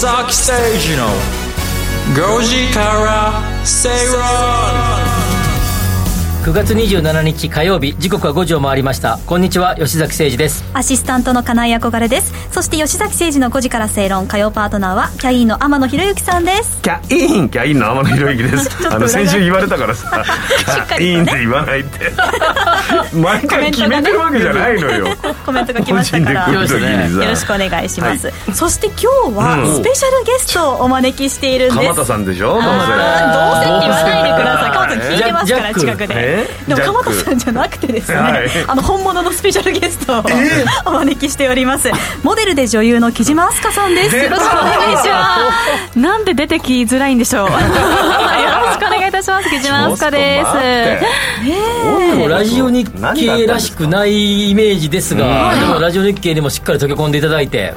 崎誠二の5時から正論9月27日火曜日時刻は5時を回りました。こんにちは吉崎誠二です。アシスタントの金井憧れです。そして吉崎誠二の5時から正論火曜パートナーはキャインの天野博之さんです。キャインキャインの天野博之です。あの先週言われたからさ。キャインって言わないって。毎回決めてるわけじゃないのよ。コメントが来ましたから。よろしくお願いします、はい、そして今日はスペシャルゲストをお招きしているんです。鎌田さんでしょどうせ。どうせって言わないでください。鎌田聞いてますから近くででも鎌田さんじゃなくてですね、はい、あの本物のスペシャルゲストをお招きしております。モデルで女優の木島明日香さんです。よろしくお願いします。なんで出てきづらいんでしょう。よろしくお願いいたします。木島明日香です。ねラジオ日経らしくないイメージですが、でもラジオ日経にもしっかり溶け込んでいただいて。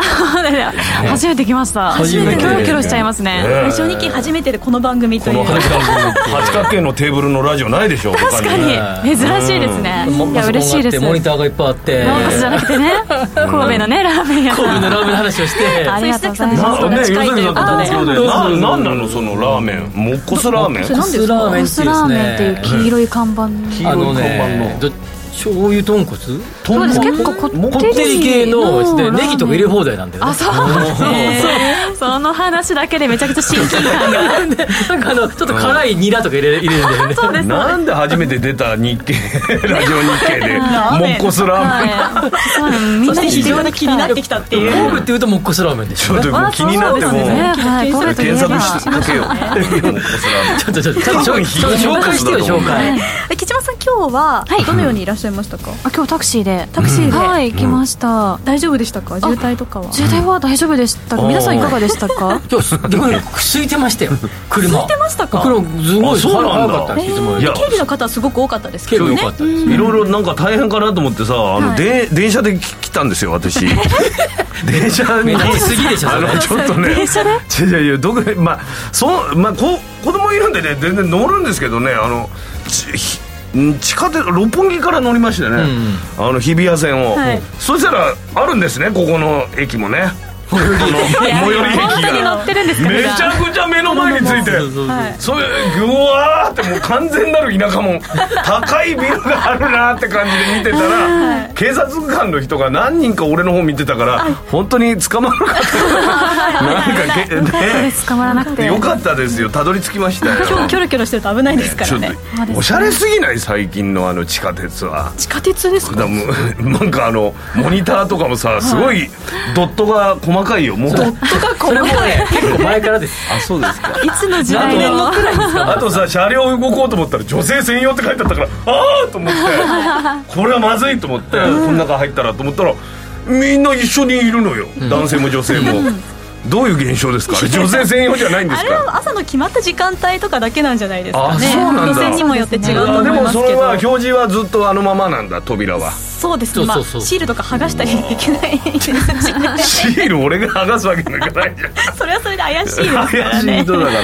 初めて来ました。初めて。キョロキョロしちゃいますね。ラジオ日経初めてでこの番組という。八角形のテーブルのラジオないでしょ確かに。珍しいですね。いや嬉しいです。モニターがいっぱいあって。マーカスじゃなくてね。神戸のねラーメン屋神戸のラーメンの話をして。ありがとうございます。ね近いということで何なのそのラーメン？もっこすラーメン？もっこすラーメン。っていう黄色い看板。黄色い看板の醤油豚骨？そうです。結構こってり系のでネギとか入れ放題なんだよね。あそう。その話だけでめちゃくちゃ親近感が。なんかあのちょっと辛いニラとか入れ入れるんだよね。そうです。なんで初めて出た日経 ラジオ日経でもっこすラーメン。みんな非常に気になってきたっていう。神戸っていう。ともっこすラーメンでしょちょっと気になっても検索しかけよもっこすラーメンちょっとちょっと紹介してよ紹介。木島さん今日はどのようにいらっしゃいましたか？あ今日タクシーで。タクシーで。はい行きました。大丈夫でしたか？渋滞とかは？渋滞は大丈夫でした。皆さんいかがでしたか？今日逆に空いてましたよ。車。空いてましたか？車すごいそうなんだ。警備の方はすごく多かったですけどね。いろいろなんか大変かなと思ってさあので電車で来たんですよ私。電車に。すぎでしょあのちょっとね。電車で？いやいやどこまあそうまあこ子供いるんでね全然乗るんですけどねあの地下鉄六本木から乗りましてね、うん、あの日比谷線を、はい、そしたらあるんですねここの駅もね最寄り駅が。めちゃくちゃ目の前についてそれぐわーってもう完全なる田舎も高いビルがあるなって感じで見てたら警察官の人が何人か俺の方見てたから本当に捕まるかとなんかけ、ね、捕まらなくて。よかったですよ。たどり着きましたよ。今日キョロキョロしてると危ないですからね。おしゃれすぎない最近のあの地下鉄は。地下鉄ですか？なんかあのモニターとかもさすごいドットが細かいよもう。ドットが細かい。結構前からです。あそうですか。いつの時代のあとさ車両動こうと思ったら女性専用って書いてあったからああと思って。これはまずいと思ってこの中入ったらと思ったらみんな一緒にいるのよ、男性も女性も。どういう現象ですか？女性専用じゃないんですか？あれは朝の決まった時間帯とかだけなんじゃないですかね。そうなん路線にもよって違うと思いでもますけど。それは表示はずっとあのままなんだ扉はそうです。ねまあシールとか剥がしたりいけない。ですしシール俺が剥がすわけにはいかないじゃん。それはそれで怪しいですからね。怪しい人だから。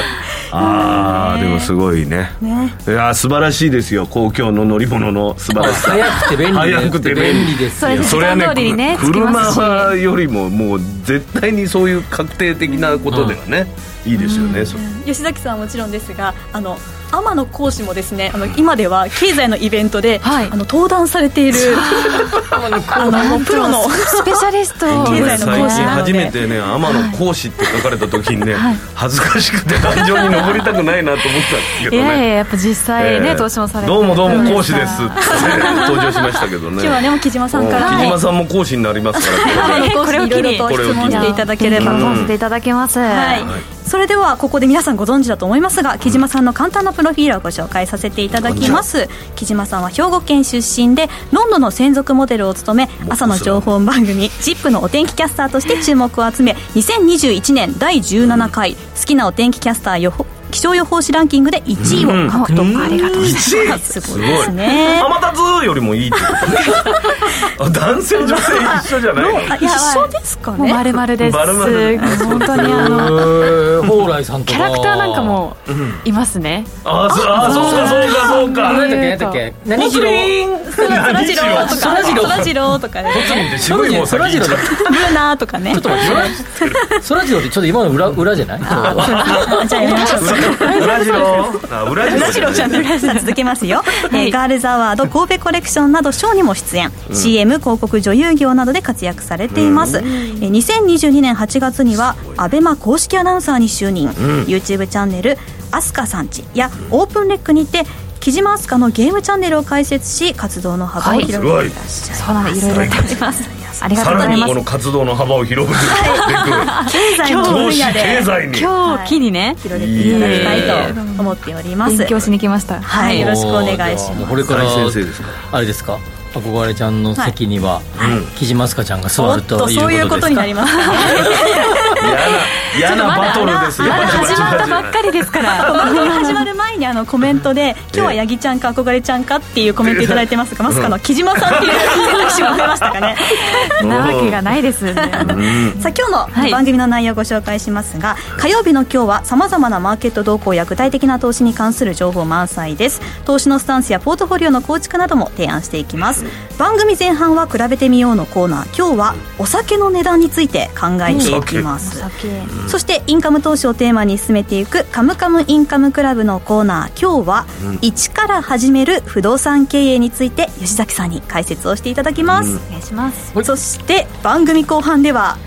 ああでもすごいね。ね。いや素晴らしいですよ。公共の乗り物の素晴らしさ。早くて便利早くて便利ですそれ時間通りにね着き車よりももう絶対にそういう確定的なことではね、いいですよね、そ吉崎さんはもちろんですがあの天野講師もですねあの今では経済のイベントで、はい。あの登壇されているあのプロのスペシャリスト 経済の最近講師なので。初めてね天野講師って書かれた時にね、恥ずかしくて壇上に登りたくないなと思ったんですけどいやいやねやっぱ実際ね、えー投資もされて。どうもどうも講師ですって、ね、登場しましたけどね今日はね木島さんから。木島さんも講師になりますから、はい。これを機にいろいろと質問していただければと。させていただきます、はい、それではここで皆さんご存知だと思いますが木島さんの簡単なプロフィールをご紹介させていただきます。木島さんは兵庫県出身でロンドンの専属モデルを務め朝の情報番組「ZIP!」のお天気キャスターとして注目を集め 2021年第17回好きなお天気キャスターよ気象予報士ランキングで1位を獲得、ありがとうございます。すごい。ですね天達よりもいい 男性女性。一緒じゃない一緒ですかね。丸々です。本当にあの蓬莱さんとか。キャラクターなんかもいますね。ああそうかそうかそうか。何だっけ何だっけ？何次郎そらジローとか。そらジローとかねそらジロールーナーとかね。ちょっと待ってそらジローって ちょっと今の裏裏じゃないじゃあやめましょう 裏ジロー裏ジローじゃないさあ続けますよ。ガールズアワード神戸コレクションなどショーにも出演。CM 広告女優業などで活躍されています。2022年8月にはアベマ公式アナウンサーに就任。YouTube チャンネル「アスカさんち」やオープンレックにて木島明日香のゲームチャンネルを開設し活動の幅を広げていらっしゃいそうなんい。ろいろやってますありがとうございます。この活動の幅を広げて経済の分野で今日機にね広げていただきたいと思っております。勉強しに来ました。はい。よろしくお願いします。これからあれですか？憧れちゃんの席には、木島明日香ちゃんが座るというそういうことになります。嫌なバトルですよ。始まったばっかりですから。始まるあのコメントで「今日は八木ちゃんか憧れちゃんか?」っていうコメント頂いてますが まさかの木島さんっていう選択肢が増えましたかね。なわけがないですね。さあ今日の番組の内容をご紹介しますが、火曜日の今日はさまざまなマーケット動向や具体的な投資に関する情報満載です。投資のスタンスやポートフォリオの構築なども提案していきます。番組前半は比べてみようのコーナー今日はお酒の値段について考えていきます。そしてインカム投資をテーマに進めていく「カムカムインカムクラブ」のコーナー今日は一から始める不動産経営について吉崎さんに解説をしていただきます、お願いします。そして番組後半では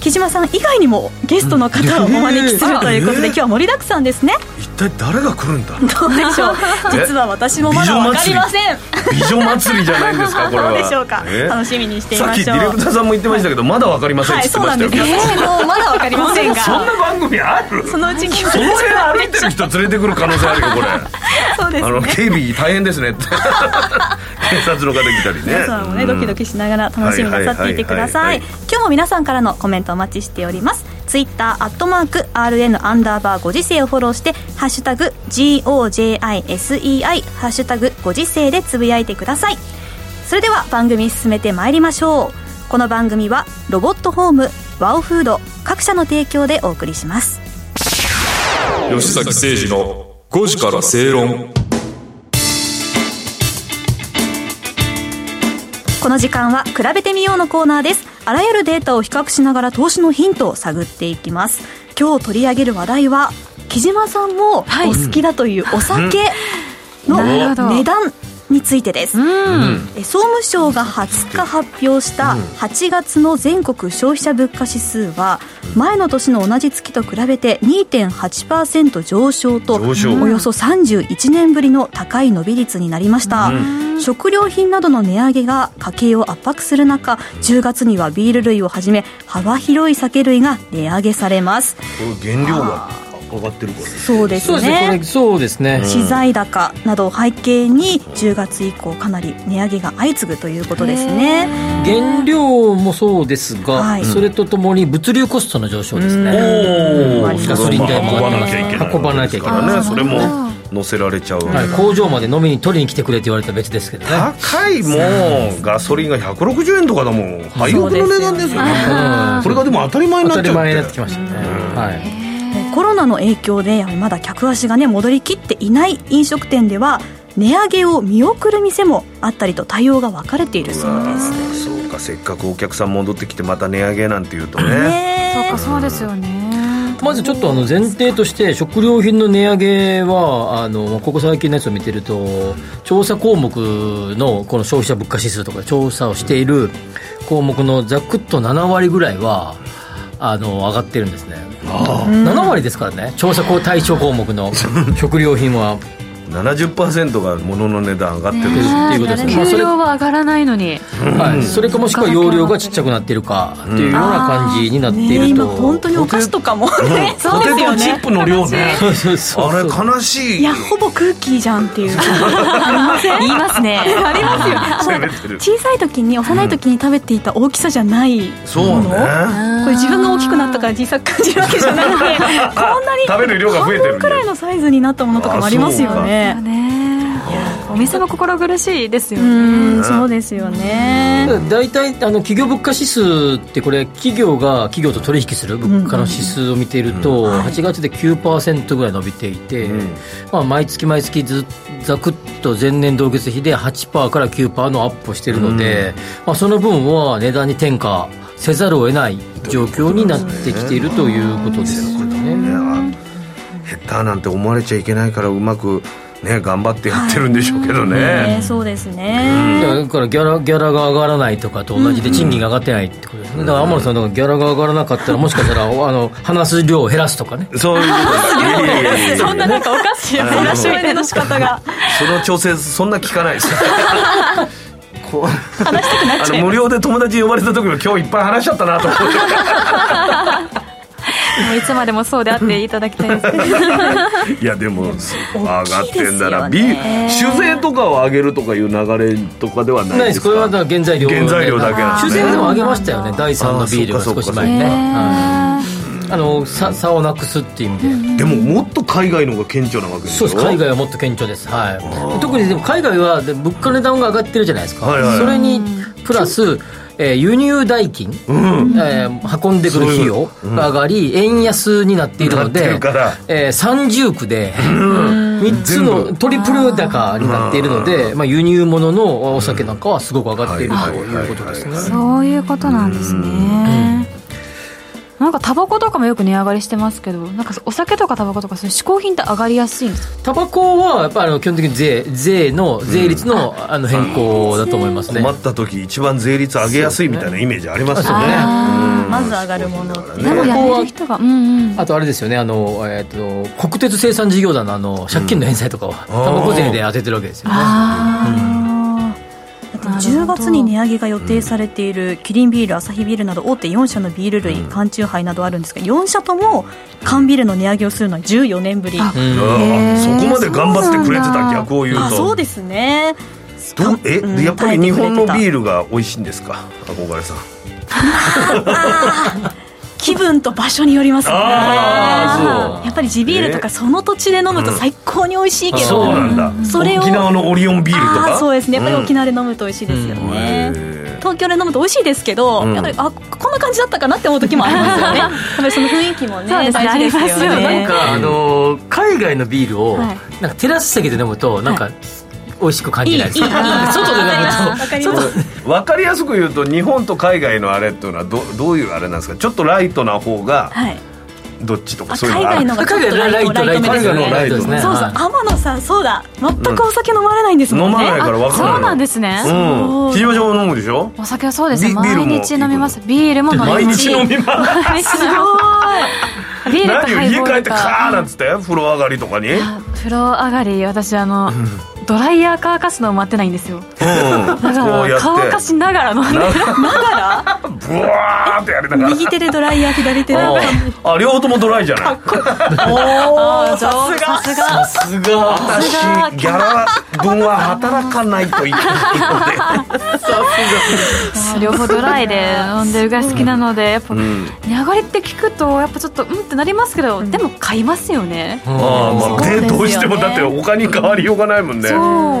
木島さん以外にもゲストの方をお招きするということで、今日は盛りだくさんですね。一体誰が来るんだ？どうでしょう？実は私もまだ分かりません。美女祭り？じゃないんですか？これはどうでしょうか？楽しみにしていましょう。さっきディレクターさんも言ってましたけどまだ分かりませんって言ってましたよ、はい、そうなんです、えー、もうまだ分かりませんがそんな番組ある？そのうちにその辺歩いてる人連れてくる可能性あるよこれ。そうです、ね、あの警備大変ですねって。警察の方来たりね。皆さんもね、ドキドキしながら楽しみなさっていてください。今日も皆さんからのコメントお待ちしております。ツイッターアットマーク RN アンダーバーご時世をフォローしてハッシュタグ GOJISEI ハッシュタグご時世でつぶやいてください。それでは番組進めてまいりましょう。この番組はロボットホームワオフード各社の提供でお送りします。吉崎誠二の5時から正論。この時間は比べてみようのコーナーです。あらゆるデータを比較しながら投資のヒントを探っていきます。今日取り上げる話題は木島さんもお好きだというお酒の値段についてです、うん、総務省が20日発表した8月の全国消費者物価指数は前の年の同じ月と比べて2.8%上昇とおよそ31年ぶりの高い伸び率になりました、うん、食料品などの値上げが家計を圧迫する中10月にはビール類をはじめ幅広い酒類が値上げされます。原料が上がってるからそうですね。そうですね。資材高などを背景に10月以降かなり値上げが相次ぐということですね。原料もそうですが、はい、それとともに物流コストの上昇ですね。ガソリン代も運ばなきゃいけない運ばなきゃいけないね。それも乗せられちゃう、はい、工場まで飲みに取りに来てくれって言われたら別ですけどね。高いもうガソリンが160円とかだもん。廃屋の値段ですよ。ねこれがでも当たり前になっちゃって。当たり前になってきましたね、はいコロナの影響でまだ客足がね戻りきっていない飲食店では値上げを見送る店もあったりと対応が分かれているそうです。そうかせっかくお客さん戻ってきてまた値上げなんていうとね。ねそうかそうですよね。まずちょっとあの前提として食料品の値上げはあのここ最近のやつを見てると調査項目のこの消費者物価指数とか調査をしている項目のざくっと7割ぐらいはあの上がってるんですね。7割ですからね。調査対象項目の。食料品は70%が物の値段上がってる。っていうことですね。給料は上がらないのに、はい、それかもしくは容量がちっちゃくなってるかっていうような感じになっていると、ね、本当にお菓子とかも、ね、そうですよね。チップの量ね。そうそうそう。あれ悲しいいやほぼクッキーじゃんっていう。ありません言いますねありますよ。小さい時に幼い時に食べていた大きさじゃないもの、そうね。ここれ自分が大きくなったから小さく感じるわけじゃなくてこんなに食べる量が増えてる半分くらいのサイズになったものとかもありますよねお店も心苦しいですよね。そうですよね。大体あの企業物価指数ってこれ企業が企業と取引する物価の指数を見ていると、うん、8月で9%ぐらい伸びていて、うん、まあ、毎月毎月ずざくっと前年同月比で8%から9%のアップをしているので、うん、まあ、その分は値段に転嫁せざるを得ない状況になってきているということですよね。下手なんて思われちゃいけないからうまくね、頑張ってやってるんでしょうけどね、はい。ね、そうですね、だからギャラギャラが上がらないとかと同じで賃金が上がってないってことですね、だから天野さんがギャラが上がらなかったらもしかしたらあの話す量を減らすとかね。そういう そんななんかおかしい減らしの仕方が。その調整そんな聞かないです こう話したくなっちゃう無料で友達呼ばれた時も今日いっぱい話しちゃったなと思って もういつまでもそうであっていただきたいです。いやでも上がってんだら、ね、酒税とかを上げるとかいう流れとかではないですか？これは原材料原材料だけなんで。す、ね、酒税でも上げましたよね。第3のビールが少し前にね。あの差差をなくすっていう意味で、でももっと海外の方が顕著なわけですそうです。海外はもっと顕著です。はい。特にでも海外は物価の値段が上がってるじゃないですか、はいはい、それにプラスえー、輸入代金、うん、えー、運んでくる費用が上がり、円安になっているので、えー、三重苦で、うん、3つのトリプル高になっているので、まあ、輸入物のお酒なんかはすごく上がっているということですね。そういうことなんですね。なんかタバコとかもよく値上がりしてますけどなんかお酒とかタバコとかそういう嗜好品って上がりやすいんですか？タバコはやっぱり基本的に税税の税率の,、あの変更だと思いますね。困った時一番税率上げやすいみたいなイメージありますよね。まず上がるもの。でもやめる人が、うんうん、あとあれですよねあの、えーと、国鉄生産事業団のあの借金の返済とかは、タバコ税で当ててるわけですよね、うん10月に値上げが予定されているキリンビール、アサヒビールなど大手4社のビール類、缶チューハイなどあるんですが4社とも缶ビールの値上げをするのは14年ぶり、そこまで頑張ってくれてた逆を言うと。そうですね。どえ、うん、やっぱり日本のビールが美味しいんですか？憧れさん 気分と場所によりますね。やっぱり地ビールとかその土地で飲むと最高に美味しいけど、そうなんだ、それを沖縄のオリオンビールとか？そうですね。やっぱり沖縄で飲むと美味しいですよね、東京で飲むと美味しいですけど、やっぱりあこんな感じだったかなって思う時もありますよね。やっぱりその雰囲気もね大事ですよね。なんかあの海外のビールを、なんかテラス席で飲むとなんか、美味しく感じないです外で飲むと。分かりやすく言うと日本と海外のあれっていうのはどどういうあれなんですか？ちょっとライトな方が、どっちとかそういうの海外のがちょっとライトライト海外のライトですねそう。そう天野さんそうだ。全くお酒飲まれないんですもんね、飲まないから分からないそうなんですね。非常上飲むでしょ？お酒はそうです毎日飲みます。ビールも飲みます。毎日飲みます。すごいビールとハイボールか家帰ってカーなんつって？風呂上がりとかに？風呂上がり私あのドライヤー乾かすのを待ってないんですよ、うん、だから乾かしながら飲んでながらブワーってやりながら。右手でドライヤー左手で。あ両方ともドライじゃない。かっこいい。おおさすが。さすが。私ギャラ分は働かないといけないので。さすが。両方ドライで飲んでるが好きなのでやっぱ、値上がりって聞くとやっぱちょっとうんってなりますけど、でも買いますよね。ああまあどうしてもだって他に変わりようがないもんね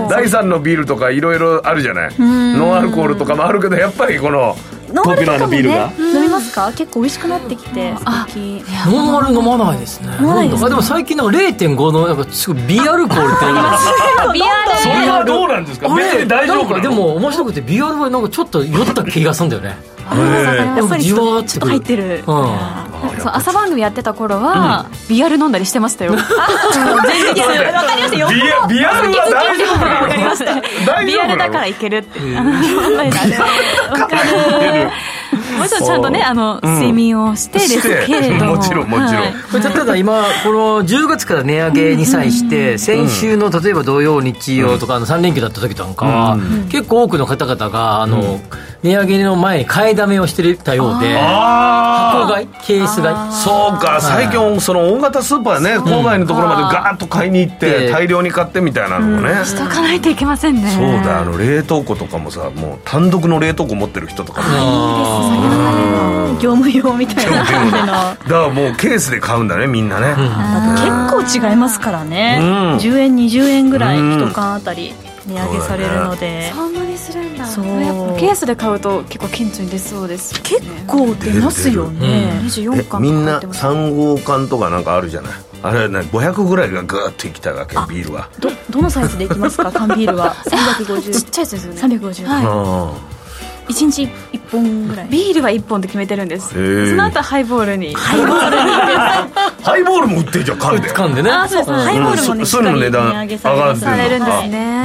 第3のビールとかいろいろあるじゃない？ノンアルコールとかもあるけどやっぱりこのノンアルとかもね飲みますか？結構美味しくなってきてノンアル飲まないですね。でも最近なんか0.5のやっぱすごいビアルコールってありますビアルそれはどうなんですか別に大丈夫でも面白くてビアルはなんかちょっと酔った気がするんだよね。やっぱりじわーっと入ってる、そう朝番組やってた頃は、ビアル飲んだりしてましたよ。全然わかりましたよビアルは大丈夫なの？ビアルだからいけるって。わかるもちろんちゃんとね、あの、睡眠をしてですけれども。もちろん、もちろん。これただ今、この10月から値上げに際して、先週の例えば土曜、日曜とか、あの3連休だった時なんかは、結構多くの方々が、あの、値上げの前に買いだめをしてたようで、箱買い、ケース買い。そうか、最近、その大型スーパーね、郊外のところまでガーッと買いに行って、大量に買ってみたいなのもね。しとかないといけませんね。そうだ、あの、冷凍庫とかもさ、もう単独の冷凍庫持ってる人とかも。いいですね。業務用みたいな感じの。だからもうケースで買うんだねみんなね、結構違いますからね、うん、10円20円ぐらい1缶あたり値上げされるので、そんなにするんだ。そう。ケースで買うと結構顕著に出そうです、ね、結構出ますよね、うん、24缶みんな3号缶とかなんかあるじゃない？あれね500ぐらいがグーッといきたわけビールは。どどのサイズでいきますか？缶ビールは。350 ちっちゃいやつですよね。350はい1日1本ぐらい。ビールは1本で決めてるんです。その後ハイボールに。ハイボール ハイボールも売ってんじゃん缶で。缶でね。あそうです、ハイボールもねそういうの値段上がってるんですね。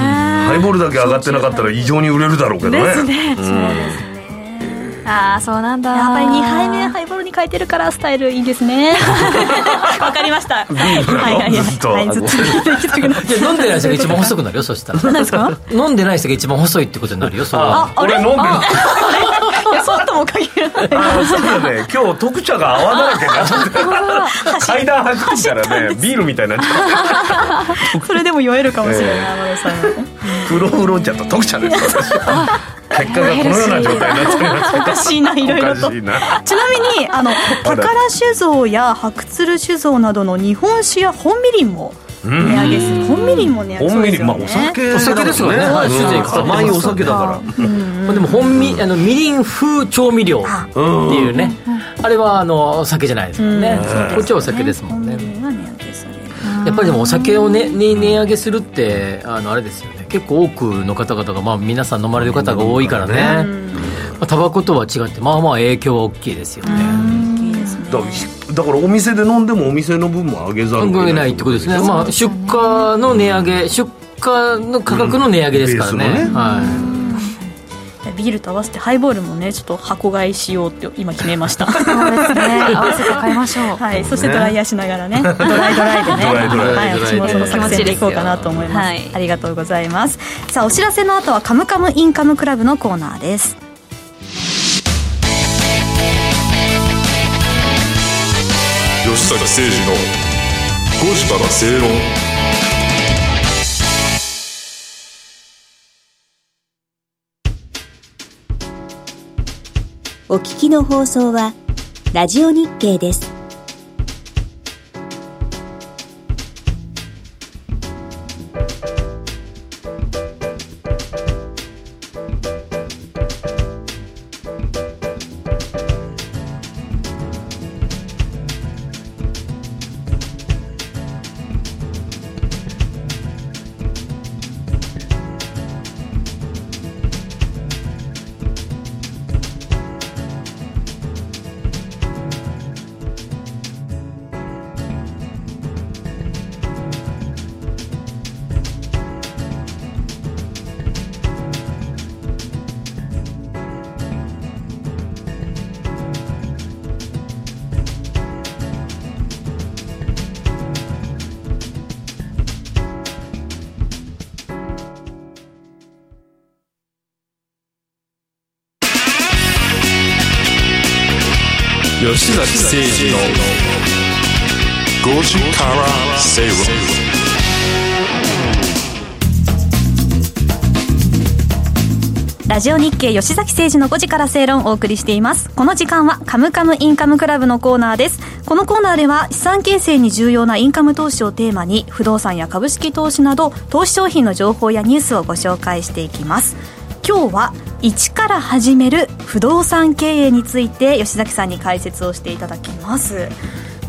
ハイボールだけ上がってなかったら異常に売れるだろうけどね。ですねそうですね。ああそうなんだ。やっぱり2杯目ハイボールに変えてるからスタイルいいですね。わかりました。はいはいはい。ずっと。はいずっと飲んでない。人が一番細くなるよそしたら何ですか飲んでない。人が一番細い。ってことになるよそれは俺飲んでるいやそうとも限らないそうだね。今日特茶が泡だらけになっちゃって階段走ったらねビールみたいになっちゃう。それでも酔えるかもしれない天野さん黒ウーロン茶と特茶です。結果がこのような状態になっちゃいます。おかしいないろいろとちなみにあの宝酒造や白鶴酒造などの日本酒や本みりんも値上げする。本みりんも値上げする、ね、まあお酒お酒ですよね。はい。酒税甘いお酒だから。でも本みあのみりん風調味料っていうね。あれはあのお酒じゃないですもんね。こっちはお酒ですもんね。やっぱりでもお酒をねに値上げするってあのあれですよね。結構多くの方々がまあ皆さん飲まれる方が多いからね。タバコとは違ってまあまあ影響は大きいですよねだからお店で飲んでもお店の分も上げざるを得ないってことですね、まあ、出荷の値上げ出荷の価格の値上げですからね。うん。ね、はい。ビールと合わせてハイボールもねちょっと箱買いしようって今決めました。そうですね。合わせて買いましょう。はい。そしてドライヤーしながらね。ドライドライでね。はい。私もその作戦でいこうかなと思います、はい、ありがとうございます。さあお知らせの後はカムカムインカムクラブのコーナーです坂誠二の5時から正論お聞きの放送はラジオ日経です。ラジオ日経吉崎誠二の5時から正論をお送りしています。この時間はカムカムインカムクラブのコーナーです。このコーナーでは資産形成に重要なインカム投資をテーマに不動産や株式投資など投資商品の情報やニュースをご紹介していきます。今日は一から始める不動産経営について吉崎さんに解説をしていただきます。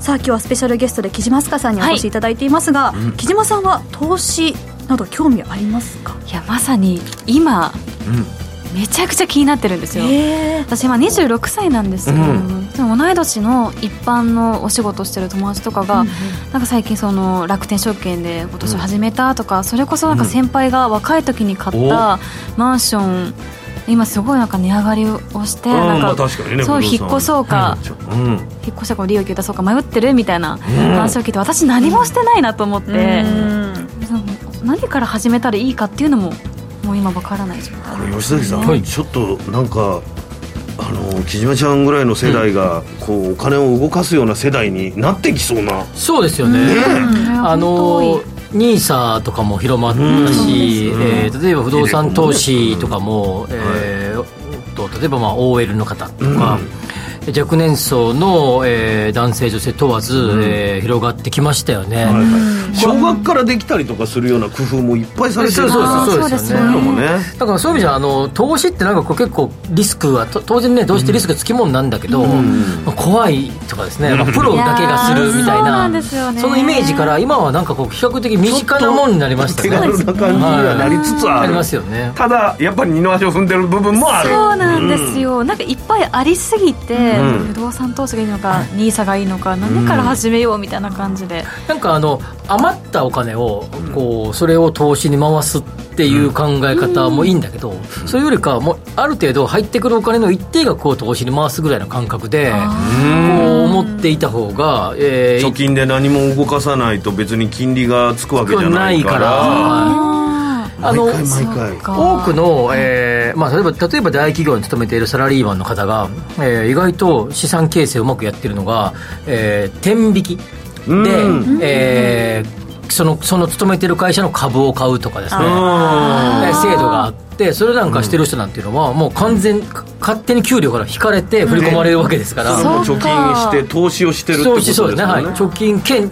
さあ今日はスペシャルゲストで木島明日香さんにお越しい。ただいていますが、はい、木島さんは投資など興味ありますか？いやまさに今、うん、めちゃくちゃ気になってるんですよ、私今26歳なんですけど、うん、でも同い年の一般のお仕事してる友達とかが、うんうん、なんか最近その楽天証券で今年始めたとか、それこそなんか先輩が若い時に買ったマンション今すごいなんか値上がりをしてなんか、まあね、そう引っ越そうか、うん、引っ越したか利益を出そうか迷ってるみたいな話を聞いて私何もしてないなと思って、何から始めたらいいかっていうのももう今わからないこれ吉崎さん、はい、ちょっとなんかあの木島ちゃんぐらいの世代が、こうお金を動かすような世代になってきそうな。そうですよね、ね、あのニーサとかも広まったし、うん、えー、例えば不動産投資とかも、えー、と例えばまあ OL の方とか、うん若年層の、えー、男性女性問わず、うん、えー、広がってきましたよね、はいはい、小学からできたりとかするような工夫もいっぱいされてる。そうそうです。よね。だからそういう意味じゃあの投資ってなんかこう結構リスクは当然ねどうしてリスクつきもんなんだけど、うん、まあ、怖いとかですね、まあ、プロだけがするみたいな、ね、そのイメージから今はなんかこう比較的身近なもんになりましたね。手軽な感じにはなりつつある、ありますよね。ただやっぱり二の足を踏んでる部分もある。そうなんですよ、うん、なんかいっぱいありすぎて、不動産投資がいいのか NISA がいいのか何から始めようみたいな感じで、なんかあの余ったお金をこうそれを投資に回すっていう考え方もいいんだけど、それよりかもうある程度入ってくるお金の一定額を投資に回すぐらいの感覚でこう思っていた方が、えー、貯金で何も動かさないと別に金利がつくわけじゃないからあの多くの、えーまあ、例えば例えば大企業に勤めているサラリーマンの方が、えー、意外と資産形成をうまくやってるのが、えー、天引き。で、えー、そのその勤めてる会社の株を買うとかですね。制度があってってそれなんかしてる人なんていうのは、もう完全勝手に給料から引かれて振り込まれるわけですから、貯金して投資をしてるってことですね。そうですね、はい、貯金兼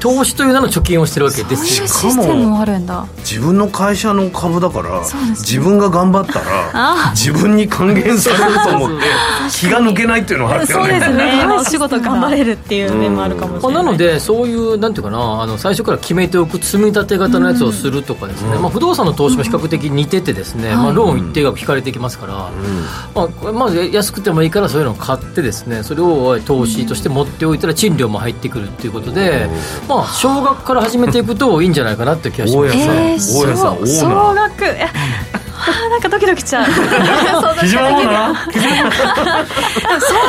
投資という名の貯金をしてるわけですしかも自分の会社の株だから、自分が頑張ったら自分に還元されると思って気が抜けないっていうのはあるよね。そうですね。お仕事頑張れるっていう面もあるかもしれない、なのでそういうなんていうかなあの最初から決めておく積み立て型のやつをするとかですね、まあ、不動産の投資も比較的似ててですね、まあ、ローン一定額引かれてきますから、まあ、まず安くてもいいからそういうのを買ってですねそれを投資として持っておいたら賃料も入ってくるっていうことで、まあ、少額から始めていくといいんじゃないかなって気がします、ね、えー、少額あなんかドキドキしちゃう。総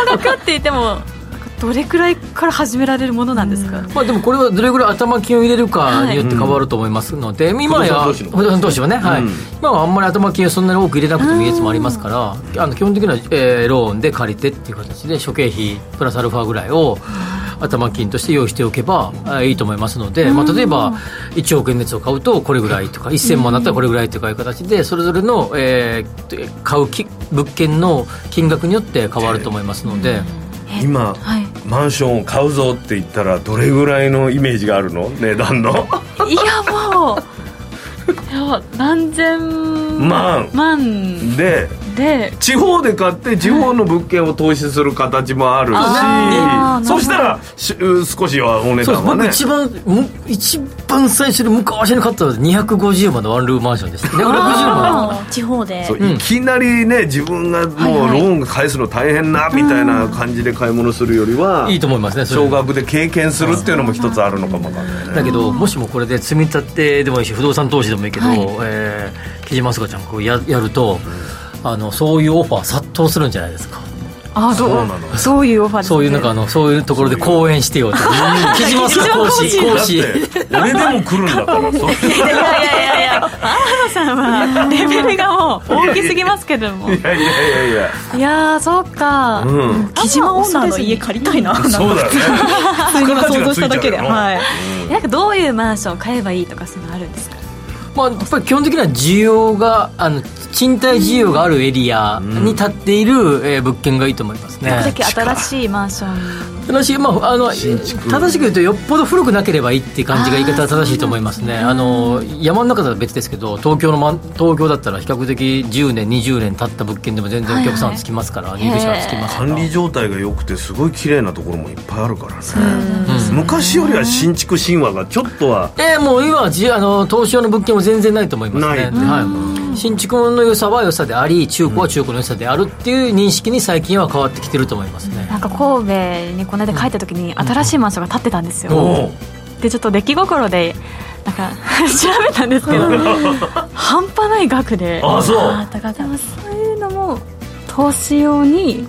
額 って言ってもどれくらいから始められるものなんですか、まあ、でもこれはどれぐらい頭金を入れるかによって変わると思いますので、はい、今や不動産投資はね、はい、うん、今はあんまり頭金をそんなに多く入れなくてもいいやつもありますから、あの基本的には、えー、ローンで借りてっていう形で諸経費プラスアルファぐらいを頭金として用意しておけばいいと思いますので、まあ、例えば1億円のやつを買うとこれぐらいとか1000万だったらこれぐらいとかいう形でそれぞれの、えー、買う物件の金額によって変わると思いますので。今、はい、マンションを買うぞって言ったらどれぐらいのイメージがあるの？値段の？いやもう。いや何千万。万。でで地方で買って地方の物件を投資する形もあるし、はい、そしたら少しはお値段はね。一番一番最初に昔に買ったのは250万のワンルームマンションです。260万地方でいきなりね自分がもうローン返すの大変なみたいな感じで買い物するよりは、いいと思いますね少額で経験するっていうのも一つあるのかもわかんない、ね、だけどもしもこれで積み立てでもいいし不動産投資でもいいけど、はい、えー、木島すがちゃんこうややると、うんあのそういうオファー殺到するんじゃないですか。あそうなの。そういうオファーです、ね、そういうなんかあのそういうところで講演してよって。木島さん講師講師。俺でも来るんだからいやいやいや天野さんはレベルがもう大きすぎますけども。いやいやいやいや。いやそうか、うん、木島オーナーの家借りたいな。そうだね。普通に想像しただけで。はい、うん、なんかどういうマンションを買えばいいとかそういうのあるんですか？まあ、やっぱり基本的には需要があの賃貸需要があるエリアに建っている、えー、物件がいいと思いますね。新しい。マンション新しい、まあ、あの正しく言うとよっぽど古くなければいいって感じが言い方は正しいと思いますね。あの山の中だと別ですけど東京の、ま、東京だったら比較的10年20年経った物件でも全然お客さんつきますから、はいはい、入居者つきます管理状態が良くてすごい綺麗なところもいっぱいあるからね、うん、昔よりは新築神話がちょっとは。ええー、もう今はあの投資用の物件も全然ないと思いますね、はい。新築の良さは良さであり中古は中古の良さであるっていう認識に最近は変わってきてると思いますね。なんか神戸にこの間帰った時に新しいマンションが建ってたんですよ、うん、でちょっと出来心でなんか 調べたんですけど 半端ない額で。あそう。だからでもそういうのも投資用に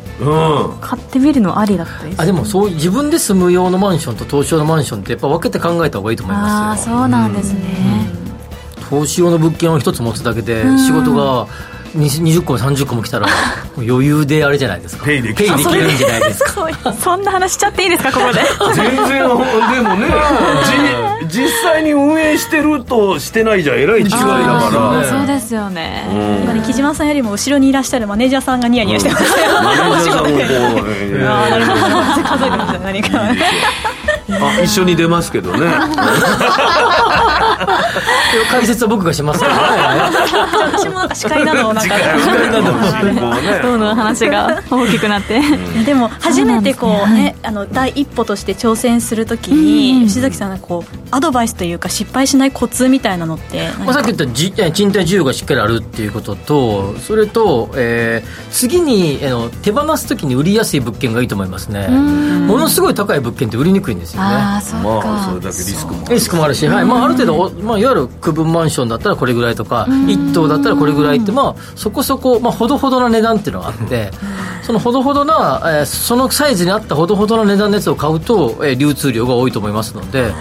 買ってみるのありだったです、あでもそう自分で住む用のマンションと投資用のマンションってやっぱ分けて考えた方がいいと思いますよ。あそうなんですね、投資用の物件を一つ持つだけで仕事が20個も30個も来たら 余裕であれじゃないですか。ペイできる。んじゃないですか。そんな話しちゃっていいですかここで？全然でもね じ実際に運営してるとしてないじゃえらい違いだから。そうですよね。今ね木島さんよりも後ろにいらっしゃるマネージャーさんがニヤニヤしてましたよ、マネージャーさんもこうなるほど。数えてました何か。あ一緒に出ますけどね解説は僕がしますから私も司会なのをなんか。司会なのどんどん話が大きくなって。でも初めてこうね。あの第一歩として挑戦するときに吉崎さんがこうアドバイスというか失敗しないコツみたいなのってまあさっき言ったじ賃貸需要がしっかりあるっていうこととそれと、えー、次にあの手放すときに売りやすい物件がいいと思いますね。ものすごい高い物件って売りにくいんですよね。あそうか、まあ、それだけリスクもあるリスクもあるし、はい。まあ、ある程度、まあ、いわゆる区分マンションだったらこれぐらいとか一棟だったらこれぐらいって、まあ、そこそこ、まあ、ほどほどな値段っていうのがあってそのほどほどな、えー、そのサイズに合ったほどほどな値段のやつを買うと、えー、流通量が多いと思いますので。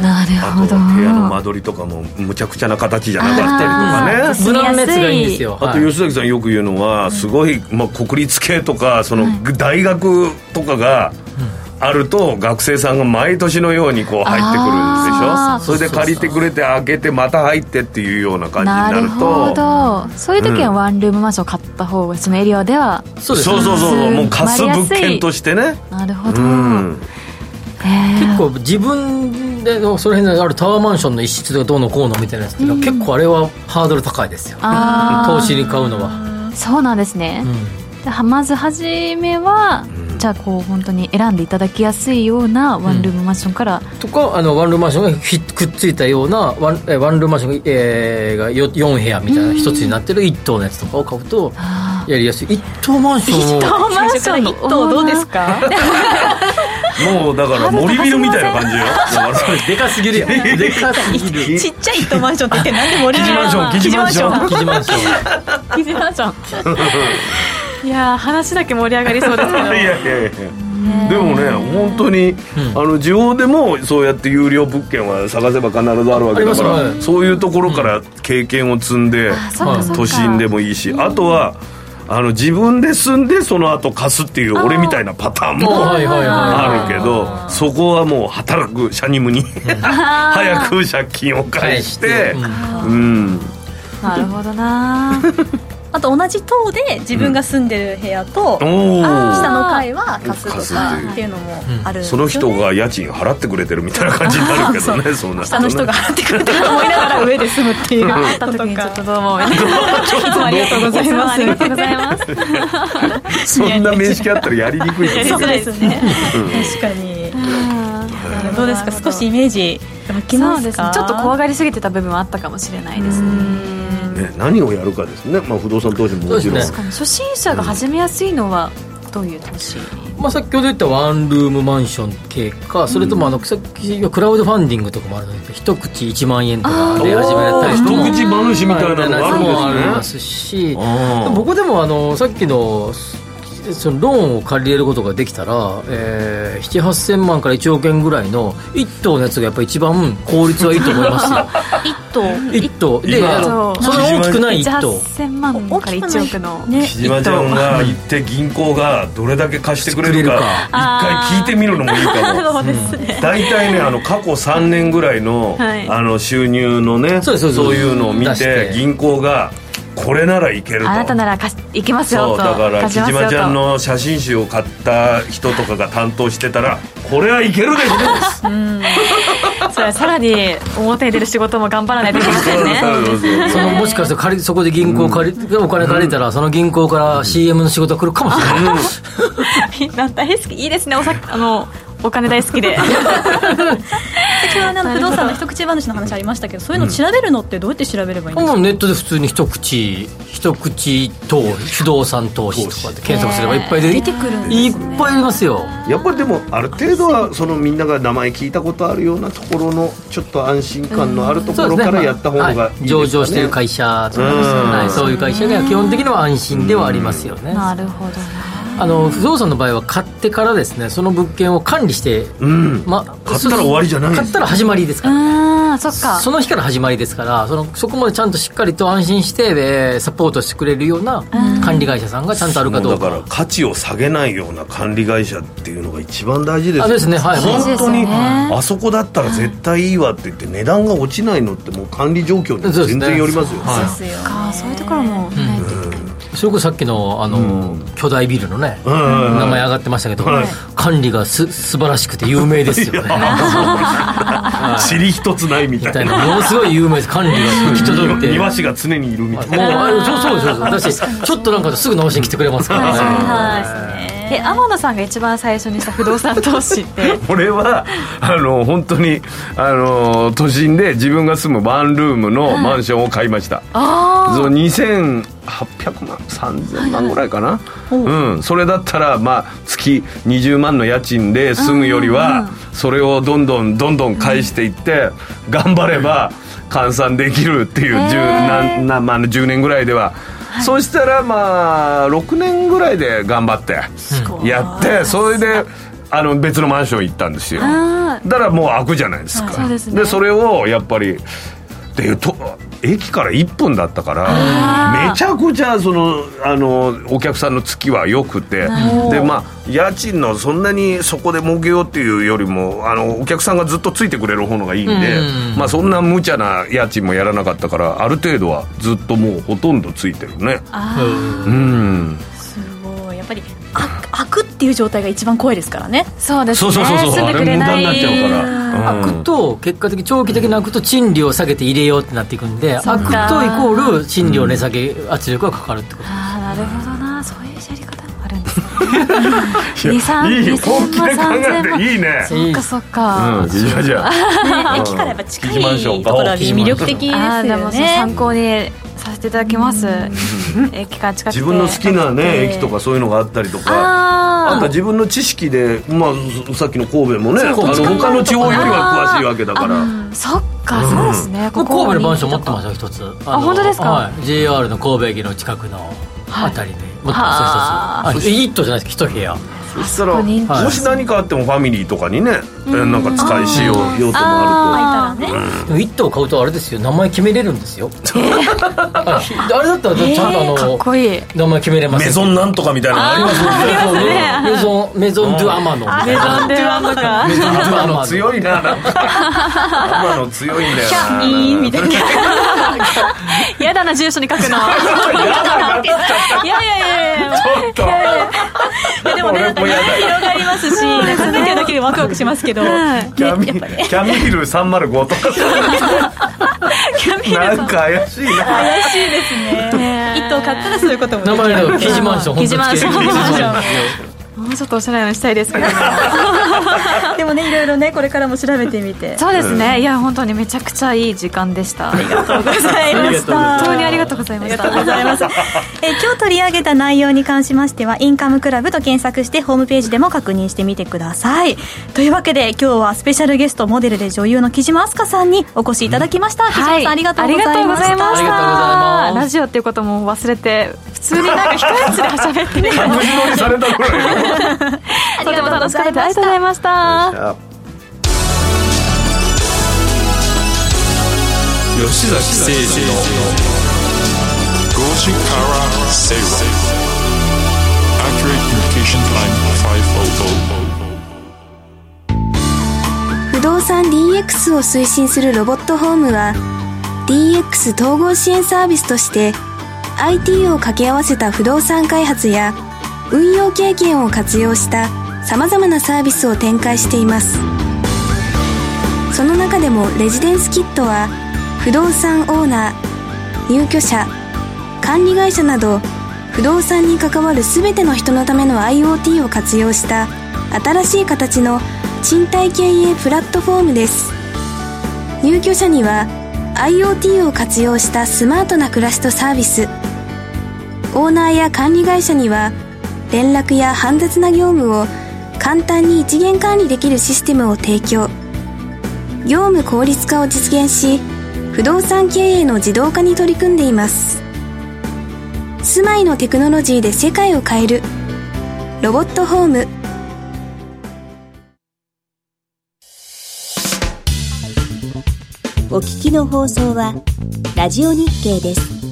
なるほど。部屋の間取りとかもむちゃくちゃな形じゃなかったりとかね。無難なやつがいいんですよ。あと吉崎さんよく言うのはすごい、まあ、国立系とかその大学とかが、あると学生さんが毎年のようにこう入ってくるんでしょ？それで借りてくれて開けてまた入ってっていうような感じになると。なるほど。そういう時はワンルームマンション買った方がそのエリアではそうそうそうそうもう貸す物件としてね。なるほど、うん。結構自分でのその辺にあるタワーマンションの一室がどうのこうのみたいなやつっていうのは、結構あれはハードル高いですよ。投資に買うのは。そうなんですね、うん、まず初めは、うん、じゃあこう本当に選んでいただきやすいようなワンルームマンションから、うん、とかあのワンルームマンションがくっついたようなワンワンルームマンションが,、えー、が4部屋みたいな一つになってる一棟のやつとかを買うとやりやすい。一棟マンションを。一棟マンション一棟どうですか？もうだから森ビルみたいな感じよ。でかすぎるよ。でかすぎる。ちっちゃい一マンションって言ってなんで森ビルマンションマンション。記事マンション。記事マンションいや話だけ盛り上がりそうですけど。いやいやいや。でもね本当に、あの地方でもそうやって有料物件は探せば必ずあるわけだから、そういうところから経験を積んで、都心でもいいし、あとはあの自分で住んでその後貸すっていう俺みたいなパターンもあるけどそこはもう働くシャニムに早く借金を返してうん。なるほどな あと同じ棟で自分が住んでる部屋と、うん、下の階は貸すとかっていうのもある、ね、その人が家賃払ってくれてるみたいな感じになるけどねそんな下の人が払ってくれてると思いながら上で住むっていうあった時にちょっとどうもいつもありがとうございますありがとうございます。そんな面識あったらやりにくいですね。ですね、確かに。どうですか？少しイメージ湧きますか、ね、ちょっと怖がりすぎてた部分はあったかもしれないですねね、何をやるかですね、まあ、不動産投資ももちろん、ね、初心者が始めやすいのはどういう投資、まあ、先ほど言ったワンルームマンション系かそれともあの、さっきクラウドファンディングとかもあるので一口1万円とかで始めたり一口話みたいなのもありますし。僕でもあのさっきのそのローンを借りれることができたら、えー、7 8 0万から1億円ぐらいの1棟のやつがやっぱり一番効率はいいと思いますよ。1棟？1棟。でその大きくない1棟。8000万から1億の。ね。木島ちゃんが行って銀行がどれだけ貸してくれるか 一回聞いてみるのもいいかも。そうですね。大体ねあの過去3年ぐらいの,、あの収入のねそういうのを見て。銀行がこれならいけると。あなたならかいけますよそうだから木島ちゃんの写真集を買った人とかが担当してたらこれはいけるでしょ。うん。それさらに表に出る仕事も頑張らないといけませんね。そのもしかして借りそこで銀行借り、うん、お金借りたら、その銀行から CM の仕事が来るかもしれない、うん、みんな大好き。いいですね。おさあのお金大好きで。先ほど不動産の一口話の話ありましたけどそういうの調べるのってどうやって調べればいいんですか、うん、ネットで普通に一口一口投不動産投資とかで検索すればいっぱい出てくるんです、ね、いっぱいありますよ。やっぱりでもある程度はそのみんなが名前聞いたことあるようなところのちょっと安心感のあるところからやった方がいいですか、ね、ね上場している会社とか、はい、そういう会社が基本的には安心ではありますよね、なるほどなあの不動産の場合は買ってからですねその物件を管理して、うん。ま、買ったら終わりじゃない買ったら始まりですから、ね、そっか。その日から始まりですからそのそこまでちゃんとしっかりと安心して、えー、サポートしてくれるような管理会社さんがちゃんとあるかどうか。だから価値を下げないような管理会社っていうのが一番大事ですよ。ですね、はい、本当に、あそこだったら絶対いいわって言って値段が落ちないのってもう管理状況に全然よりますよ、ね、そうですよ、ね、そういうところもないといけない、うんそれこそさっきのあの、うん、巨大ビルのね、名前上がってましたけど、はい、管理がす素晴らしくて有名ですよね。尻一つないみたいな。ものすごい有名です。管理が行き届いて。庭師が常にいるみたいな。もうそうそうそうそうだしちょっとなんかすぐ直しに来てくれますからね、はいえ天野さんが一番最初にした不動産投資って。俺はあの本当にあの都心で自分が住むワンルームのマンションを買いました、ああその2800万3000万ぐらいかな、はいはい、うん。それだったらまあ月20万の家賃で住むよりはそれをどんどんどんどん返していって頑張れば換算できるっていう 10, なな、まあ、10年ぐらいではそしたらまあ6年ぐらいで頑張ってやってそれであの別のマンション行ったんですよ。だからもう開くじゃないですか。で、ね、それをやっぱりっていうと駅から1分だったからめちゃくちゃそのあのお客さんの月は良くてでまあ家賃のそんなにそこで儲けようっていうよりもあのお客さんがずっとついてくれる方のがいいんで、まあ、そんな無茶な家賃もやらなかったからある程度はずっともうほとんどついてるね。うん。すごい。やっぱり開くっていう状態が一番怖いですからね。そうですね。そうそうそうそう。あれ無駄になっちゃうから。開くと結果的長期的な開くと賃料を下げて入れようってなっていくんで開くとイコール賃料値下げ圧力がかかるってこと。ああなるほどな。そういうやり方もあるんですね。23いい本気で考えていいね。そっかそっか、うん、じゃじゃ 駅からやっぱ近いところは魅力的ですよね。参考にさせていただきます、駅から近く自分の好きなね駅とかそういうのがあったりとか。あとは自分の知識で、まあ、さっきの神戸もねあの他の地方よりは詳しいわけだから。そっかそうですね、神戸のマンション持ってますよ一つ。あ本当ですか、はい、JR の神戸駅の近くのあたりで持ってます一つ。一棟じゃないです一部屋そしたらもし何かあってもファミリーとかにねなんか使いしよう用途もあると、でも1頭買うとあれですよ名前決めれるんですよあれだったらちゃんとあの、名前決めれますメゾンなんとかみたいなのありますねメゾンメゾン・ドゥ・アマノメゾン・ドゥ・アマノかメゾン・ドゥ・アマノ強いなアマノ強いんだよなキャーイーみたいな嫌だな住所に書くのいやいやいやいやちょっとでもね広がりますし考えてるだけでワクワクしますけど、キャミキャミール305とかなんか怪しいな。怪しいですね。一頭買ったらそういうことも名前の記事マンション記事マンション。もうちょっとおしゃれなしたいですけど、ね、でもねいろいろねこれからも調べてみて。そうですね、いや本当にめちゃくちゃいい時間でした。ありがとうございました。本当にありがとうございました。ありがとうございます。え今日取り上げた内容に関しましてはインカムクラブと検索してホームページでも確認してみてください。というわけで今日はスペシャルゲストモデルで女優の木島明日香さんにお越しいただきました、うん、木島さん、ありがとうございました。ラジオっていうことも忘れて普通になんか控え室で喋ってねされたぐらい とても楽しかったありがとうございました。吉崎誠二の5時から正論 Accurate Communication Line 500不動産 DX を推進するロボットホームは DX 統合支援サービスとして IT を掛け合わせた不動産開発や運用経験を活用した様々なサービスを展開しています。その中でもレジデンスキットは不動産オーナー入居者管理会社など不動産に関わる全ての人のための IoT を活用した新しい形の賃貸経営プラットフォームです。入居者には IoT を活用したスマートな暮らしとサービス。オーナーや管理会社には連絡や煩雑な業務を簡単に一元管理できるシステムを提供。業務効率化を実現し不動産経営の自動化に取り組んでいます。住まいのテクノロジーで世界を変えるロボットホーム。お聞きの放送はラジオ日経です。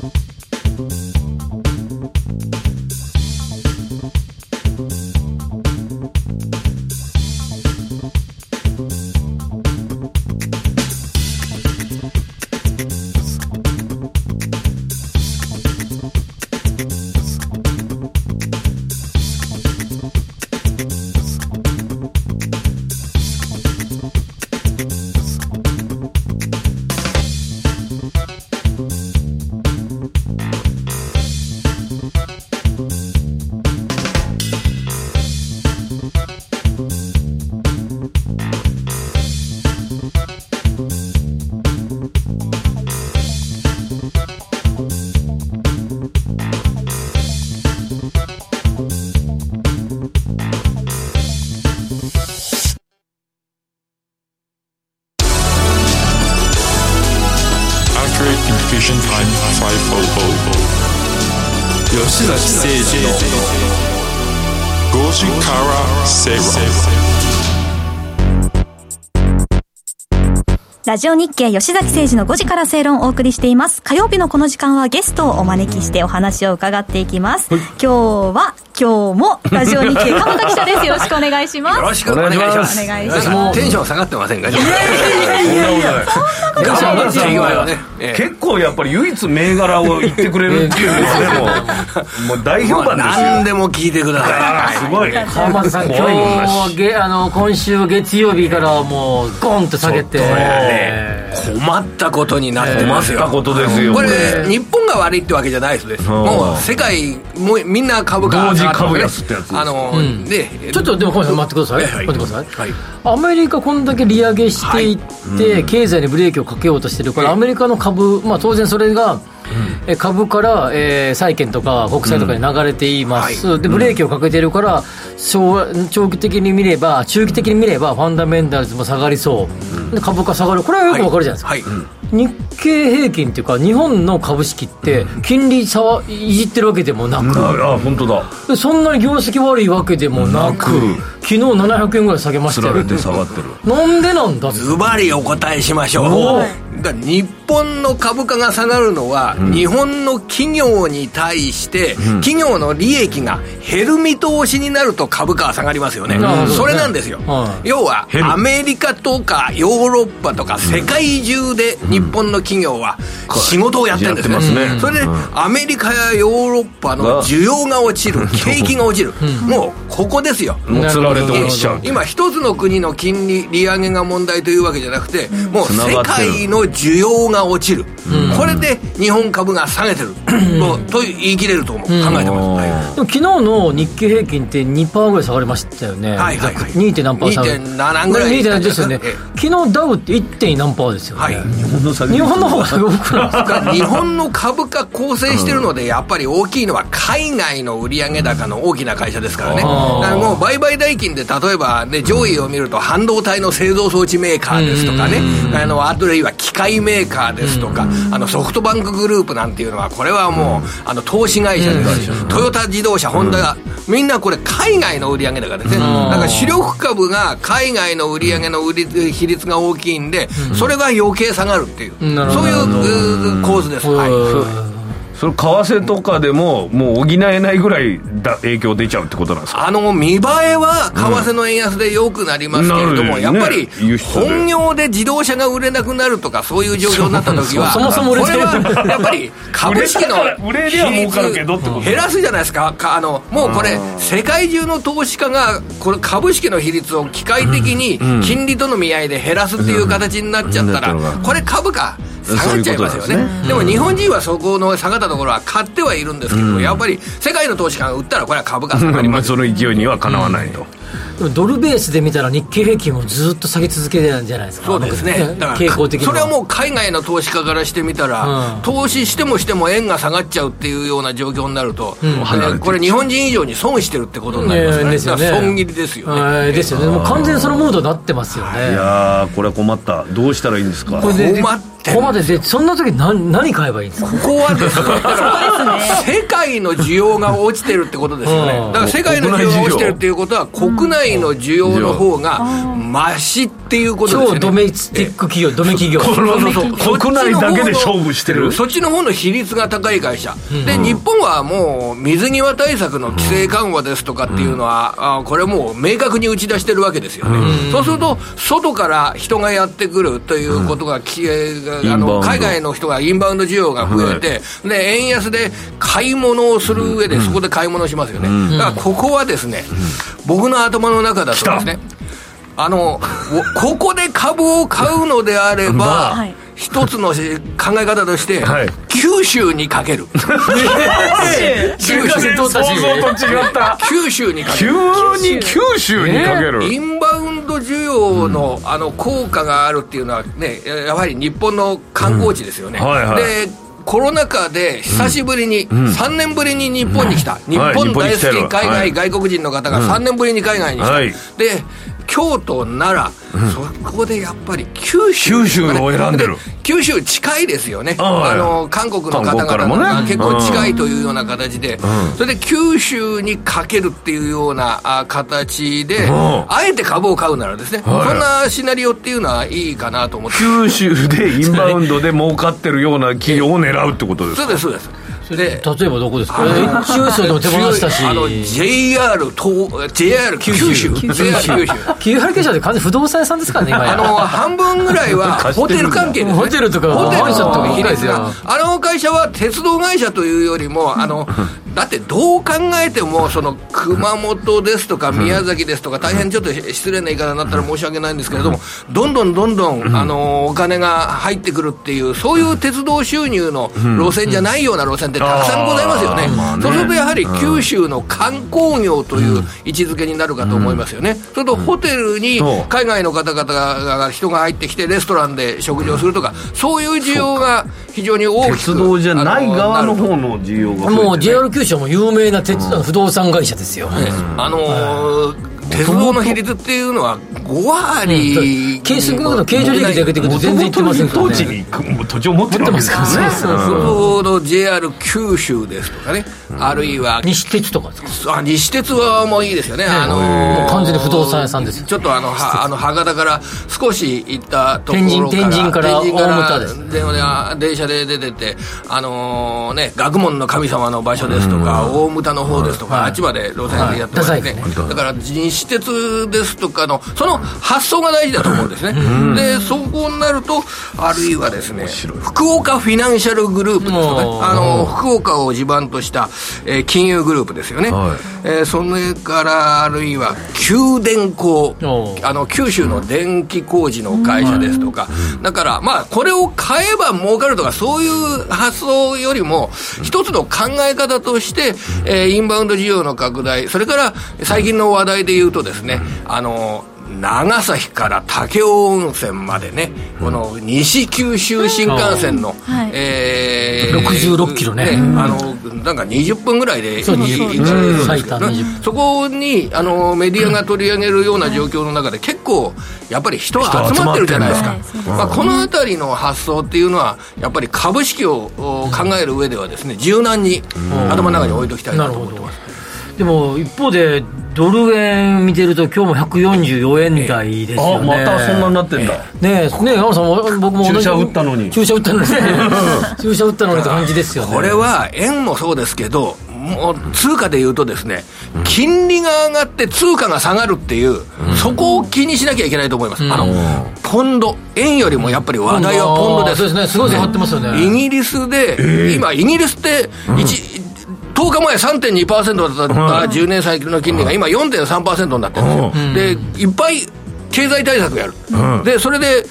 ラジオ日経吉崎誠二の5時から正論をお送りしています。火曜日のこの時間はゲストをお招きしてお話を伺っていきます。今日は今日もラジオ日経鎌田記者です。よろしくお願いします。よろしくお願いします。お願いします。テンション下がってませんか？いやいやいやいやそんなことない結構やっぱり唯一銘柄を言ってくれるっていうのはねもう もう大評判ですよ。何でも聞いてください。すごい。鎌田さん今日あの今週月曜日からもうゴンと下げて困ったことになってますよ。困ったことですよ。これ日本が悪いってわけじゃないです。もう世界もみんな株価株安ってやつあの、うん、でちょっとでも小さん待ってください、はい、待ってください、はい、アメリカこんだけ利上げしていって、はい、経済にブレーキをかけようとしてる。から、アメリカの株、まあ、当然それが、うん、株から、えー、債券とか国債とかに流れています、うん、でブレーキをかけてるから、長期的に見れば中期的に見ればファンダメンタルズも下がりそう、で株価下がる。これはよくわかるじゃないですか、日経平均っていうか日本の株式って金利差はいじってるわけでもなく、あ本当だ。そんなに業績悪いわけでもなく昨日700円ぐらい下げましたよ。れて下がってる。なんでなんだズバリお答えしましょう。日本の株価が下がるのは、うん、日本の企業に対して、うん、企業の利益が減る見通しになると株価は下がりますよね、うん、それなんですよ、要はアメリカとかヨーロッパとか世界中で日本の企業は仕事をやってるんですね,、それでアメリカやヨーロッパの需要が落ちる景気が落ちる、もうここですよ。もうつられて落ちちゃう今一つの国の金利利上げが問題というわけじゃなくてもう世界の需要が落ちる、うん、これで日本株が下げてる、うん、と言い切れると思う、考えてます、はい、でも昨日の日経平均って2%ぐらい下がりましたよね、はいはいはい、2. 何パー下がる。2.7ぐらい2.7ですよね、昨日ダウって 1. 何パーですよね、はい、日本の日本の方がすごくない 日本の株価構成してるのでやっぱり大きいのは海外の売上高の大きな会社ですからね。あのもう売買代金で例えば、ね、上位を見ると半導体の製造装置メーカーですとかね。あのあるいは機械メーカーですとか、あのソフトバンクグループなんていうのは、これはもう、あの投資会社です、トヨタ自動車、ホンダ、みんなこれ、海外の売り上げだからね、だから主力株が海外の売り上げの売り比率が大きいんで、それが余計下がるっていう、そういう構図です。はいそれ為替とかでももう補えないぐらいだ影響出ちゃうってことなんですか？あの見栄えは為替の円安でよくなりますけれども、うん、やっぱり本業で自動車が売れなくなるとかそういう状況になった時はそもそもこれはやっぱり株式の減らすじゃないですか。あのもうこれ世界中の投資家がこれ株式の比率を機械的に金利との見合いで減らすっていう形になっちゃったらこれ株価下がっちゃいますよね、ね、でも日本人はそこの下がったところは買ってはいるんですけど、うん、やっぱり世界の投資家が売ったらこれは株価下がりますその勢いにはかなわないと、ドルベースで見たら日経平均もずっと下げ続けてるんじゃないですか。そうですね。傾向的にそれはもう海外の投資家からしてみたら、うん、投資してもしても円が下がっちゃうっていうような状況になると、うん、これ日本人以上に損してるってことになりますね,、ですよね。損切りですよね。ですよね。もう完全にそのムードになってますよね。いやこれ困った。どうしたらいいんですか？困ってここまででそんな時何何買えばいいんですか？ここはですね。世界の需要が落ちてるってことですよね、だから世界の需要が落ちてるっていうことは国内の需要の方がましっていうことですよね。超ドメスティック企業ドメ企業。国内だけで勝負してる。そっちの方の比率が高い会社、で日本はもう水際対策の規制緩和ですとかっていうのは、あこれもう明確に打ち出してるわけですよね、そうすると外から人がやってくるということが、あの海外の人がインバウンド需要が増えて、で円安で買い物をする上で、そこで買い物しますよね、だからここはですね、僕の頭の中だとですね、あの ここで株を買うのであれば、はい一つの考え方として、はい、九州にかける。九州と想像と違った。九州にかける。急に九州にかける。インバウンド需要の、あの効果があるっていうのはね、やはり日本の観光地ですよね。うんはいはい、でコロナ禍で久しぶりに、うん、3年ぶりに日本に来た、日本大好き海外、はい、外国人の方が3年ぶりに海外に来た、はい、で京都、奈良、うん、そこでやっぱり九州、九州を選んでる。九州近いですよね、あの韓国の方々が結構近いというような形で、それで九州にかけるっていうような形で、あえて株を買うならですね、こんなシナリオっていうのはいいかなと思って。九州でインバウンドで儲かってるような企業を狙うってことですか？そうです、そうです。で例えばどこですか？越中層でも手放したし。あの JR 東 JR 九州。九州。九州。九州。経社で完全不動産屋さんですからね今あの半分ぐらいはホテル関係です、ね、ホテルとかホテルとかあの会社は鉄道会社というよりもあのだってどう考えてもその熊本ですとか宮崎ですとか大変ちょっと失礼な言い方になったら申し訳ないんですけれどもどんどんどんどんあのお金が入ってくるっていうそういう鉄道収入の路線じゃないような路線ってたくさんございますよね、そうするとやはり九州の観光業という位置づけになるかと思いますよね、それとホテルに海外の方々が人が入ってきて、レストランで食事をするとか、そういう需要が非常に大きく鉄道じゃない側の方の需要が、もう JR 九州も有名な鉄、不動産会社ですよ、あのー鉄道の比率っていうのは5割、うん、計測の経常利益だけで全然いってませんからね。土地に土地を持ってますからね。そうそうそう JR 九州ですとかね、あるいは西鉄とかですか？あ西鉄はもういいですよね、あのー、完全に不動産屋さんですちょっとあのはあの博多から少し行ったところから。天神から大牟田です。電車で出ててあのー、ね学問の神様の場所ですとか、大牟田の方ですとか、あっちまで路線でやってますね、だから西私鉄ですとかのその発想が大事だと思うんですね、でそこになるとあるいはですね福岡フィナンシャルグループですとか、ね、あの福岡を地盤とした、えー、金融グループですよね、はい、えー、それからあるいは九電工。あの九州の電気工事の会社ですとか、だからまあこれを買えば儲かるとかそういう発想よりも一つの考え方として、えー、インバウンド需要の拡大それから最近の話題でいうとですね、あの長崎から武雄温泉までね、この西九州新幹線の、はい、えー、66キロね、あのなんか20分ぐらいで行かれるんですそこにあのメディアが取り上げるような状況の中で、結構、やっぱり人は集まってるじゃないですか、まあ、この辺りの発想っていうのは、やっぱり株式を考える上ではですね、柔軟に頭の中に置いときたいなと思ってます。でも一方でドル円見てると今日も144円台ですよね、あまたそんなになってんだ。ねえね山さんも僕も注射打ったのに。注射打ったのに 注射打ったのにって感じですよね。これは円もそうですけどもう通貨でいうとですね、金利が上がって通貨が下がるっていう、うん、そこを気にしなきゃいけないと思います、うん、あのポンド、円よりもやっぱり話題はポンドです、そうですね、すごい下がってますよね。イギリスで、えー、今、イギリスって、うん、10日前3.2%だった10年債の金利が今4.3%になってるんですよ。で、いっぱい経済対策やる。で、それで、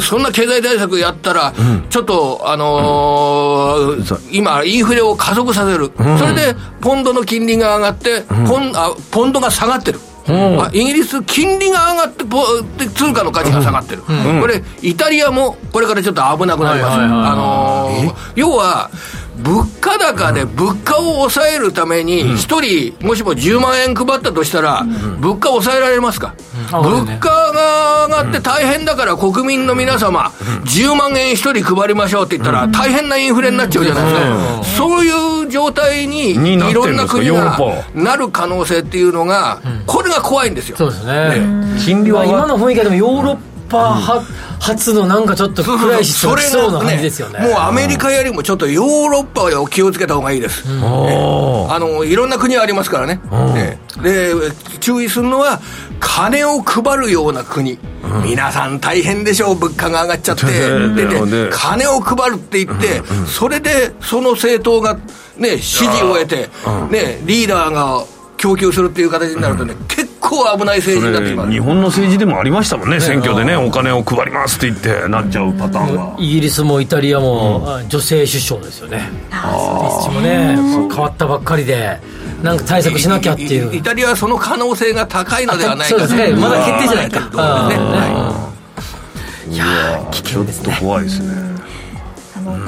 そんな経済対策やったら、ちょっと、あのー、今、インフレを加速させる、それでポンドの金利が上がって、ポンあポンドが下がってる。あイギリス、金利が上がって、通貨の価値が下がってる、これ、イタリアもこれからちょっと危なくなります。あの要は物価高で物価を抑えるために、1人、もしも10万円配ったとしたら、物価抑えられますか、物価が上がって大変だから国民の皆様、10万円1人配りましょうって言ったら、大変なインフレになっちゃうじゃないですか、そういう状態にいろんな国がなる可能性っていうのが、これが怖いんですよ。そうですね。金利は今の雰囲気でもヨーロッパ初のなんかちょっとクライシスが来そうな感じですよね、もうアメリカよりもちょっとヨーロッパを気をつけた方がいいです、ね、あのいろんな国ありますからね、ねで注意するのは金を配るような国、皆さん大変でしょう。物価が上がっちゃって。で金を配るって言って、それでその政党がね支持を得て、ねリーダーが供給するっていう形になるとね、結構危ない政治になってきます日本の政治でもありましたもんね、選挙でね、お金を配りますって言ってなっちゃうパターンは。イギリスもイタリアも、女性首相ですよね、あそっちもね、変わったばっかりで。なんか対策しなきゃっていう。イタリアはその可能性が高いのではないかそうですね。まだ決定じゃないか、ね、い。や危険ですね。ちょっと怖いですね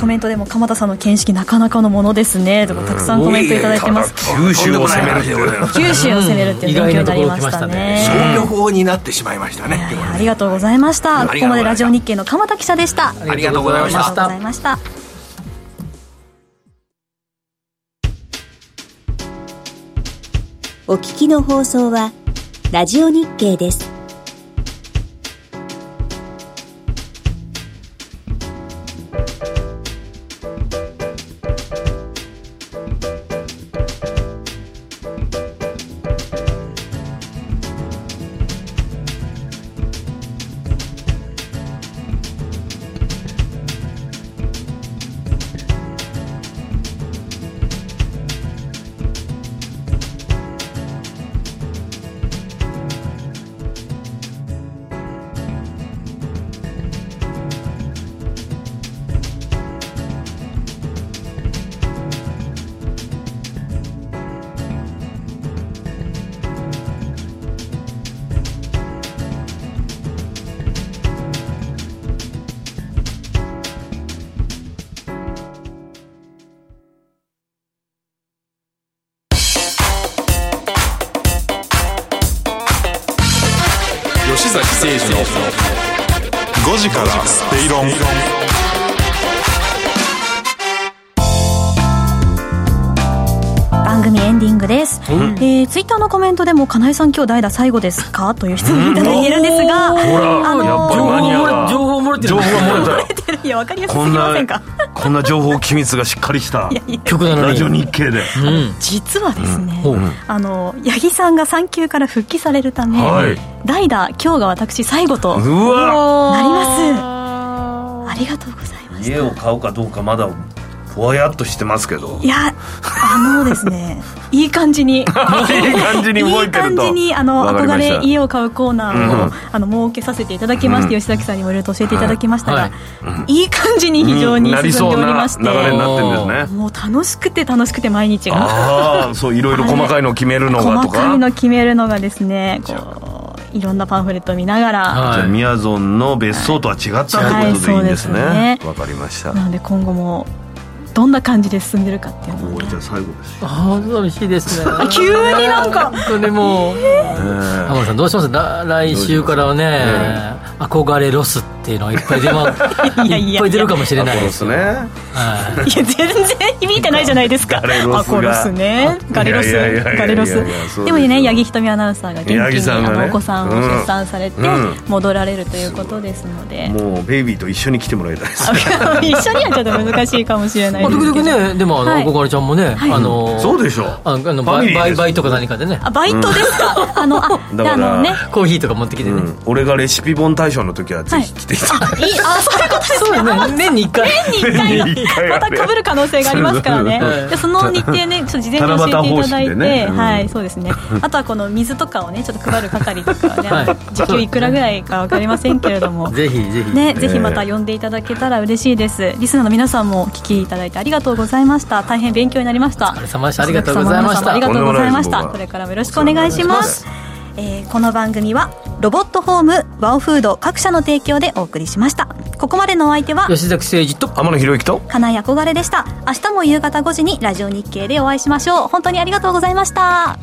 コメントでも鎌田さんの見識なかなかのものですねとかたくさんコメントいただいてます。九州を攻める九州を攻めるっていう勉強になりましたね。消去法になってしまいましたねありがとうございました。ここまでラジオ日経の鎌田記者でした。ありがとうございました。お聞きの放送はラジオ日経ですコメントでも金井さん今日代打最後ですか？という質問いただいているんですが、あの情報漏れてる。情報漏れてる。いや分かりやすすぎません。かこんな情報機密がしっかりした曲なのに。ラジオ日経で、実はですね、あの八木さんが産休から復帰されるため、代打今日が私最後となります。ありがとうございます。家を買うかどうかまだぼわやっとしてますけど。いやあのですね いい感じに。いい感じに動いてると。いい感じにあの憧れ家を買うコーナーを、うん、あの設けさせていただきまして、うん、吉崎さんにもいろいろと教えていただきましたが、はい、いい感じに非常に進ん。でおりまして、流れになってるんですね。もう楽しくて楽しくて毎日が。ああそういろいろ細かいのを決めるのがとか。細かいの決めるのがですねこういろんなパンフレットを見ながら、はい、じゃあみやぞんの別荘とは違ったってことでいいんですね。わ、はいね、かりました。なので今後もどんな感じで進んでるかっていうのを、ね、じゃあ最後ですああ寂しいですね。急になんか。本当にもう、え。ー、浜田さんどうします？来週からはね、憧れロスっていうのがいっぱい出ま いやいっぱい出るかもしれないですね、はい、いや全然響いてないじゃないですか。アコロスね。ガレロス。ガレロス。でもね八木ひとみアナウンサーが元気に、あのお子さんを出産されて戻られるということですので、もうベイビーと一緒に来てもらいたいです。一緒にはちょっと難しいかもしれない時々ねでもあの憧れちゃんもね、あのそうでしょあのバイバイとか何かでね。あバイトですか？あのああのね。コーヒーとか持ってきてね、俺がレシピ本大賞の時はぜひ来ていただいて、いいあそういうことですね。年に1回。年に1回。またかぶる可能性がありますからね。でその日程ねちょっと事前に教えていただいて、はいそうですね。あとはこの水とかをねちょっと配る係とかね、時給いくらぐらいか分かりませんけれども。ぜひぜひ。ねぜひまた呼んでいただけたら嬉しいです。リスナーの皆さんもお聞きいただいてありがとうございました。大変勉強になりました。お疲れ様でした。ありがとうございました。ありがとうございました。これからもよろしくお願いしますえー、この番組はロボットホームワオフード各社の提供でお送りしました。ここまでのお相手は吉崎誠二と天野博之と金井憧れでした。明日も夕方5時にラジオ日経でお会いしましょう。本当にありがとうございました